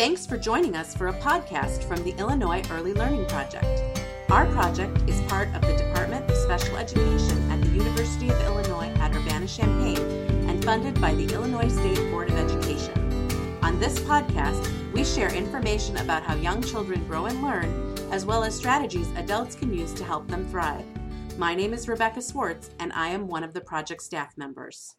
Thanks for joining us for a podcast from the Illinois Early Learning Project. Our project is part of the Department of Special Education at the University of Illinois at Urbana-Champaign and funded by the Illinois State Board of Education. On this podcast, we share information about how young children grow and learn, as well as strategies adults can use to help them thrive. My name is Rebecca Swartz, and I am one of the project staff members.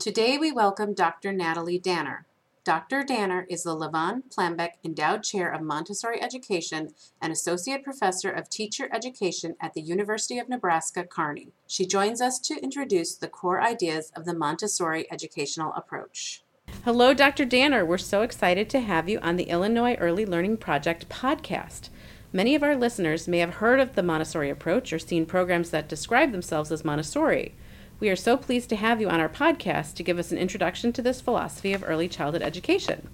Today we welcome Dr. Natalie Danner. Dr. Danner is the Levon Plambeck Endowed Chair of Montessori Education and Associate Professor of Teacher Education at the University of Nebraska Kearney. She joins us to introduce the core ideas of the Montessori educational approach. Hello, Dr. Danner. We're so excited to have you on the Illinois Early Learning Project podcast. Many of our listeners may have heard of the Montessori approach or seen programs that describe themselves as Montessori. We are so pleased to have you on our podcast to give us an introduction to this philosophy of early childhood education.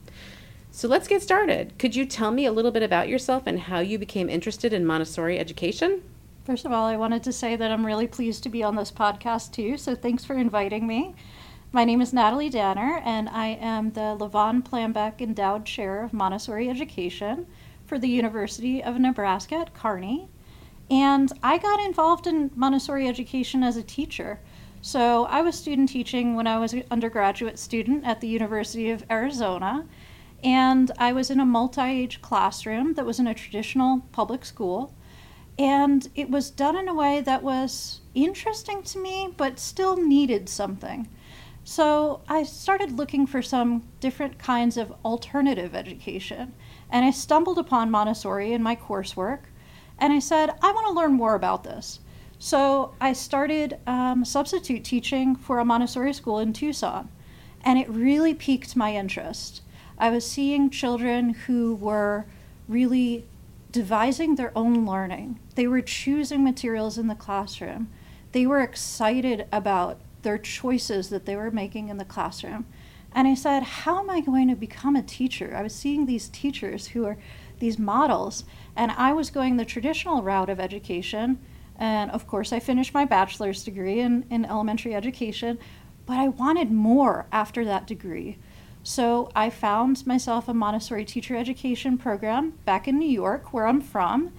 So let's get started. Could you tell me a little bit about yourself and how you became interested in Montessori education? First of all, I wanted to say that I'm really pleased to be on this podcast too, so thanks for inviting me. My name is Natalie Danner, and I am the Levon Plambeck Endowed Chair of Montessori Education for the University of Nebraska at Kearney. And I got involved in Montessori education as a teacher. So I was student teaching when I was an undergraduate student at the University of Arizona. And I was in a multi age classroom that was in a traditional public school. And it was done in a way that was interesting to me, but still needed something. So I started looking for some different kinds of alternative education. And I stumbled upon Montessori in my coursework. And I said, I want to learn more about this. So I started um, substitute teaching for a Montessori school in Tucson, and it really piqued my interest. I was seeing children who were really devising their own learning. They were choosing materials in the classroom. They were excited about their choices that they were making in the classroom. And I said, How am I going to become a teacher? I was seeing these teachers who are these models, and I was going the traditional route of education and of course, I finished my bachelor's degree in, in elementary education, but I wanted more after that degree. So I found myself a Montessori teacher education program back in New York, where I'm from,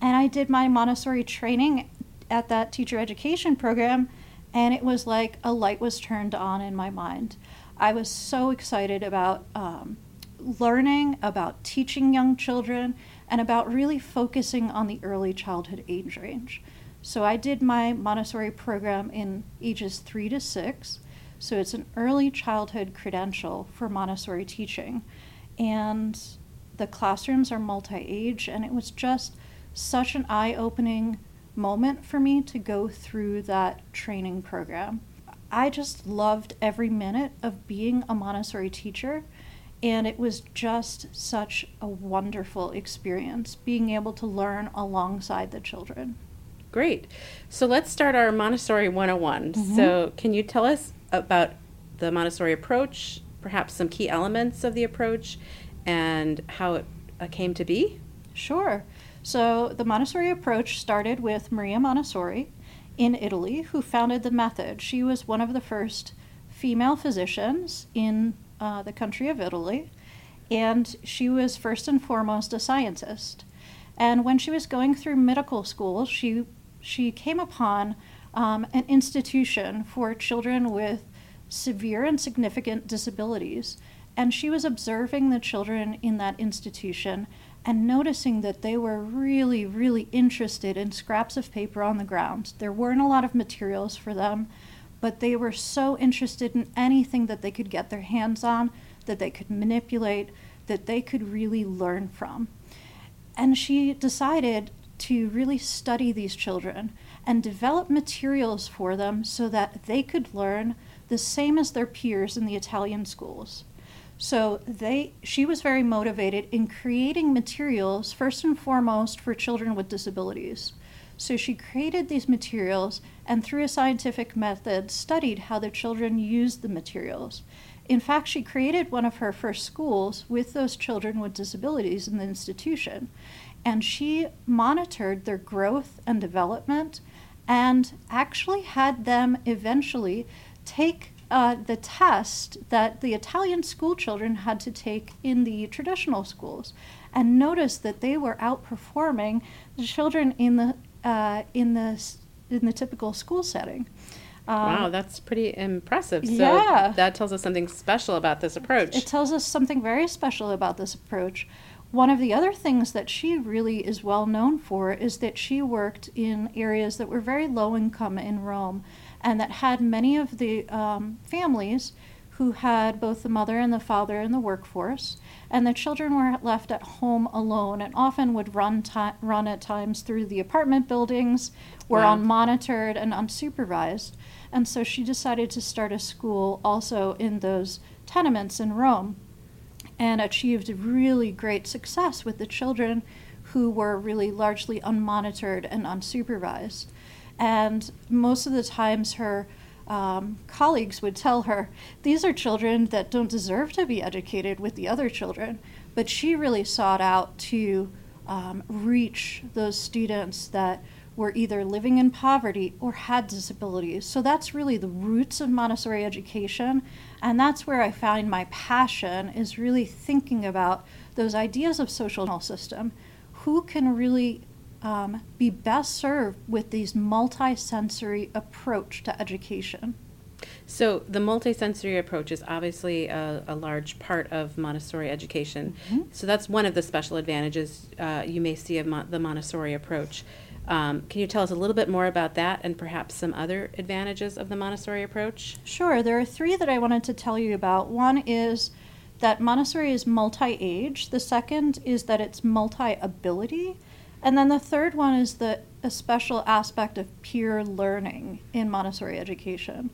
and I did my Montessori training at that teacher education program, and it was like a light was turned on in my mind. I was so excited about um, learning, about teaching young children, and about really focusing on the early childhood age range. So I did my Montessori program in ages three to six. So it's an early childhood credential for Montessori teaching. And the classrooms are multi age, and it was just such an eye opening moment for me to go through that training program. I just loved every minute of being a Montessori teacher, and it was just such a wonderful experience being able to learn alongside the children. Great. So let's start our Montessori 101. Mm-hmm. So, can you tell us about the Montessori approach, perhaps some key elements of the approach, and how it uh, came to be? Sure. So, the Montessori approach started with Maria Montessori in Italy, who founded the method. She was one of the first female physicians in uh, the country of Italy, and she was first and foremost a scientist. And when she was going through medical school, she she came upon um, an institution for children with severe and significant disabilities. And she was observing the children in that institution and noticing that they were really, really interested in scraps of paper on the ground. There weren't a lot of materials for them, but they were so interested in anything that they could get their hands on, that they could manipulate, that they could really learn from. And she decided to really study these children and develop materials for them so that they could learn the same as their peers in the Italian schools. So they she was very motivated in creating materials first and foremost for children with disabilities. So she created these materials and through a scientific method studied how the children used the materials. In fact, she created one of her first schools with those children with disabilities in the institution and she monitored their growth and development and actually had them eventually take uh, the test that the Italian school children had to take in the traditional schools and noticed that they were outperforming the children in the, uh, in the, in the typical school setting. Um, wow, that's pretty impressive. So yeah. that tells us something special about this approach. It tells us something very special about this approach. One of the other things that she really is well known for is that she worked in areas that were very low income in Rome and that had many of the um, families who had both the mother and the father in the workforce, and the children were left at home alone and often would run, run at times through the apartment buildings, were wow. unmonitored and unsupervised. And so she decided to start a school also in those tenements in Rome and achieved really great success with the children who were really largely unmonitored and unsupervised. And most of the times, her um, colleagues would tell her, These are children that don't deserve to be educated with the other children. But she really sought out to um, reach those students that were either living in poverty or had disabilities. So that's really the roots of Montessori education. And that's where I find my passion is really thinking about those ideas of social system. Who can really um, be best served with these multisensory approach to education? So the multisensory approach is obviously a, a large part of Montessori education. Mm-hmm. So that's one of the special advantages uh, you may see of Mo- the Montessori approach. Um, can you tell us a little bit more about that and perhaps some other advantages of the Montessori approach? Sure. There are three that I wanted to tell you about. One is that Montessori is multi age, the second is that it's multi ability, and then the third one is the a special aspect of peer learning in Montessori education.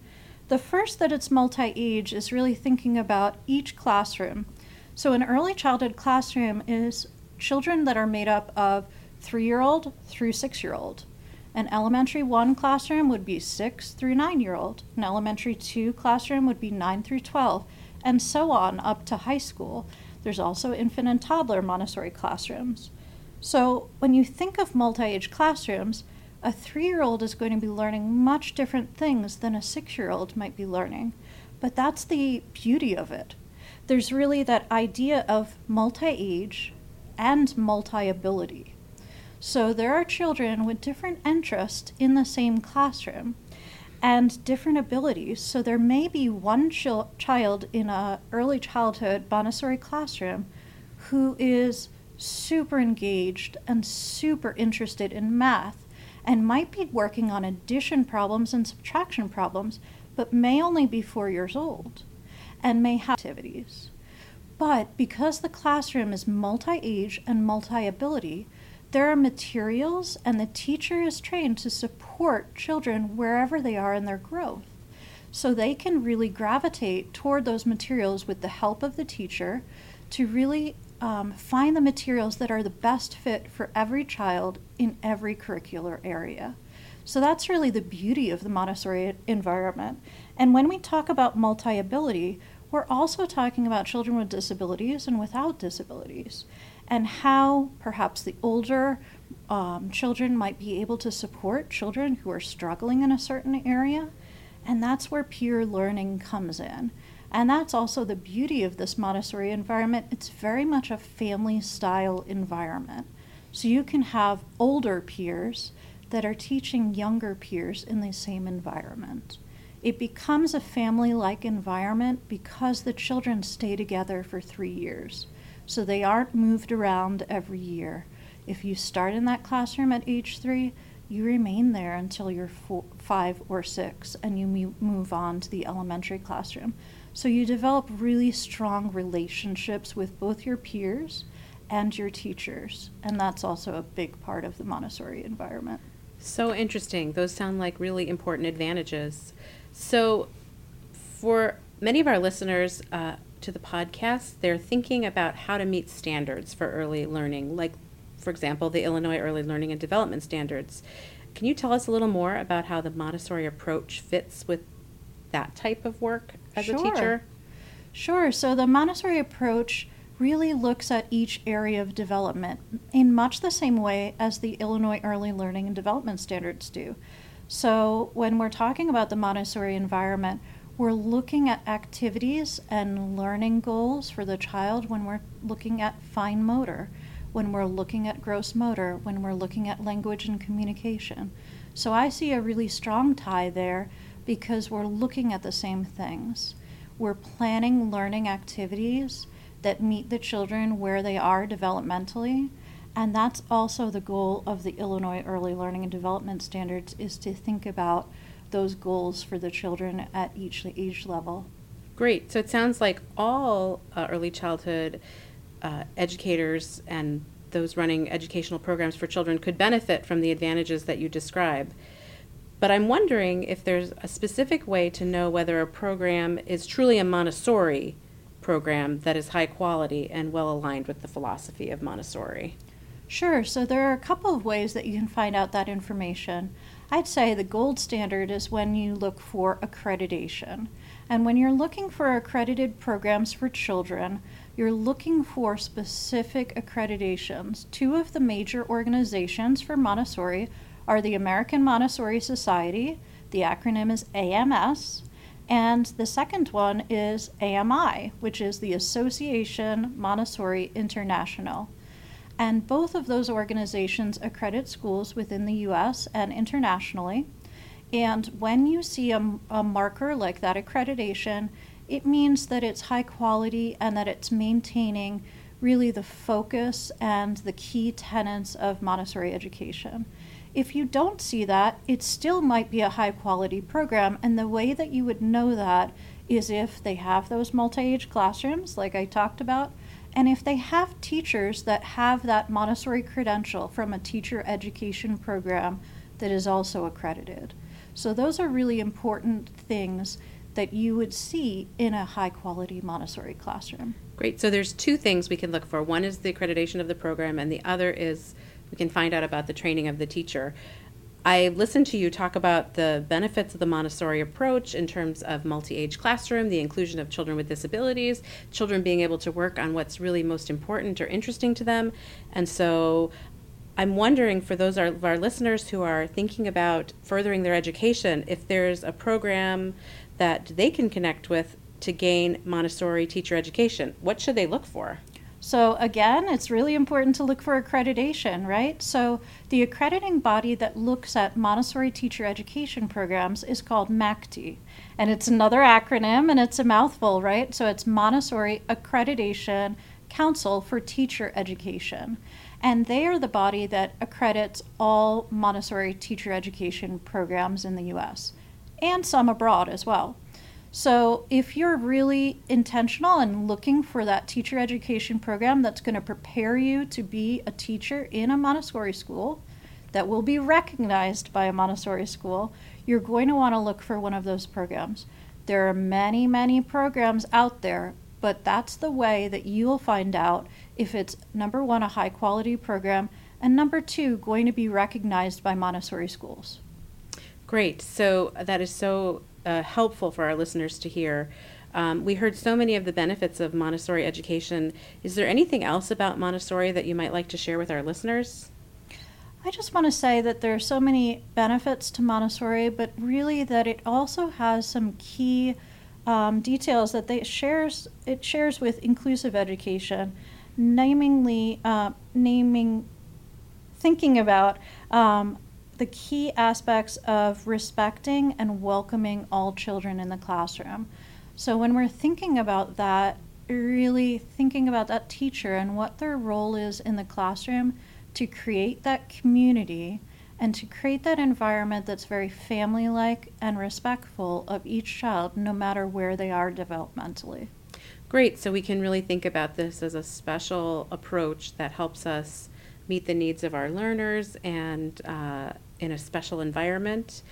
The first that it's multi age is really thinking about each classroom. So, an early childhood classroom is children that are made up of three year old through six year old. An elementary one classroom would be six through nine year old. An elementary two classroom would be nine through 12, and so on up to high school. There's also infant and toddler Montessori classrooms. So when you think of multi age classrooms, a three year old is going to be learning much different things than a six year old might be learning. But that's the beauty of it. There's really that idea of multi age and multi ability. So there are children with different interests in the same classroom and different abilities. So there may be one ch- child in a early childhood Montessori classroom who is super engaged and super interested in math and might be working on addition problems and subtraction problems, but may only be 4 years old and may have activities. But because the classroom is multi-age and multi-ability, there are materials, and the teacher is trained to support children wherever they are in their growth. So they can really gravitate toward those materials with the help of the teacher to really um, find the materials that are the best fit for every child in every curricular area. So that's really the beauty of the Montessori environment. And when we talk about multi ability, we're also talking about children with disabilities and without disabilities and how perhaps the older um, children might be able to support children who are struggling in a certain area. And that's where peer learning comes in. And that's also the beauty of this Montessori environment. It's very much a family style environment. So you can have older peers that are teaching younger peers in the same environment. It becomes a family like environment because the children stay together for three years so they aren't moved around every year. If you start in that classroom at age three, you remain there until you're four, five or six and you move on to the elementary classroom. So you develop really strong relationships with both your peers and your teachers. And that's also a big part of the Montessori environment. So interesting. Those sound like really important advantages. So, for many of our listeners, uh, to the podcast, they're thinking about how to meet standards for early learning, like, for example, the Illinois Early Learning and Development Standards. Can you tell us a little more about how the Montessori approach fits with that type of work as sure. a teacher? Sure. So the Montessori approach really looks at each area of development in much the same way as the Illinois Early Learning and Development Standards do. So when we're talking about the Montessori environment, we're looking at activities and learning goals for the child when we're looking at fine motor, when we're looking at gross motor, when we're looking at language and communication. So I see a really strong tie there because we're looking at the same things. We're planning learning activities that meet the children where they are developmentally. And that's also the goal of the Illinois Early Learning and Development Standards is to think about those goals for the children at each age level. Great. So it sounds like all uh, early childhood uh, educators and those running educational programs for children could benefit from the advantages that you describe. But I'm wondering if there's a specific way to know whether a program is truly a Montessori program that is high quality and well aligned with the philosophy of Montessori. Sure. So there are a couple of ways that you can find out that information. I'd say the gold standard is when you look for accreditation. And when you're looking for accredited programs for children, you're looking for specific accreditations. Two of the major organizations for Montessori are the American Montessori Society, the acronym is AMS, and the second one is AMI, which is the Association Montessori International. And both of those organizations accredit schools within the US and internationally. And when you see a, a, marker like that accreditation, it means that it's high quality and that it's maintaining really the focus and the key tenets of Montessori education. If you don't see that, it still might be a high quality program. And the way that you would know that is if they have those multi age classrooms, like I talked about, and if they have teachers that have that Montessori credential from a teacher education program that is also accredited. So, those are really important things that you would see in a high quality Montessori classroom. Great. So, there's two things we can look for one is the accreditation of the program, and the other is we can find out about the training of the teacher. I listened to you talk about the benefits of the Montessori approach in terms of multi age classroom, the inclusion of children with disabilities, children being able to work on what's really most important or interesting to them. And so I'm wondering for those of our listeners who are thinking about furthering their education, if there's a program that they can connect with to gain Montessori teacher education, what should they look for? So, again, it's really important to look for accreditation, right? So, the accrediting body that looks at Montessori teacher education programs is called MACTE. And it's another acronym and it's a mouthful, right? So, it's Montessori Accreditation Council for Teacher Education. And they are the body that accredits all Montessori teacher education programs in the US and some abroad as well. So, if you're really intentional and looking for that teacher education program that's going to prepare you to be a teacher in a Montessori school that will be recognized by a Montessori school, you're going to want to look for one of those programs. There are many, many programs out there, but that's the way that you'll find out if it's number one, a high quality program, and number two, going to be recognized by Montessori schools. Great. So, that is so uh, helpful for our listeners to hear. Um, we heard so many of the benefits of Montessori education. Is there anything else about Montessori that you might like to share with our listeners? I just want to say that there are so many benefits to Montessori, but really that it also has some key um, details that they shares it shares with inclusive education, namely uh, naming, thinking about um, the key aspects of respecting and welcoming all children in the classroom. So when we're thinking about that, really thinking about that teacher and what their role is in the classroom to create that community and to create that environment that's very family like and respectful of each child, no matter where they are developmentally. Great. So we can really think about this as a special approach that helps us meet the needs of our learners and uh, in a special environment.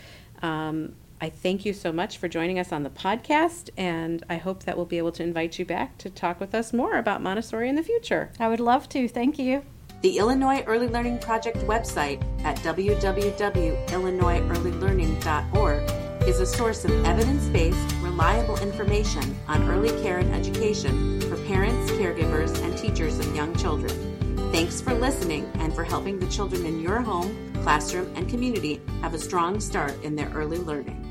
Um, I thank you so much for joining us on the podcast, and I hope that we'll be able to invite you back to talk with us more about Montessori in the future. I would love to. Thank you. The Illinois Early Learning Project website at www.illinoisearlylearning.org is a source of evidence based, reliable information on early care and education for parents, caregivers, and teachers of young children. Thanks for listening and for helping the children in your home classroom, and community have a strong start in their early learning.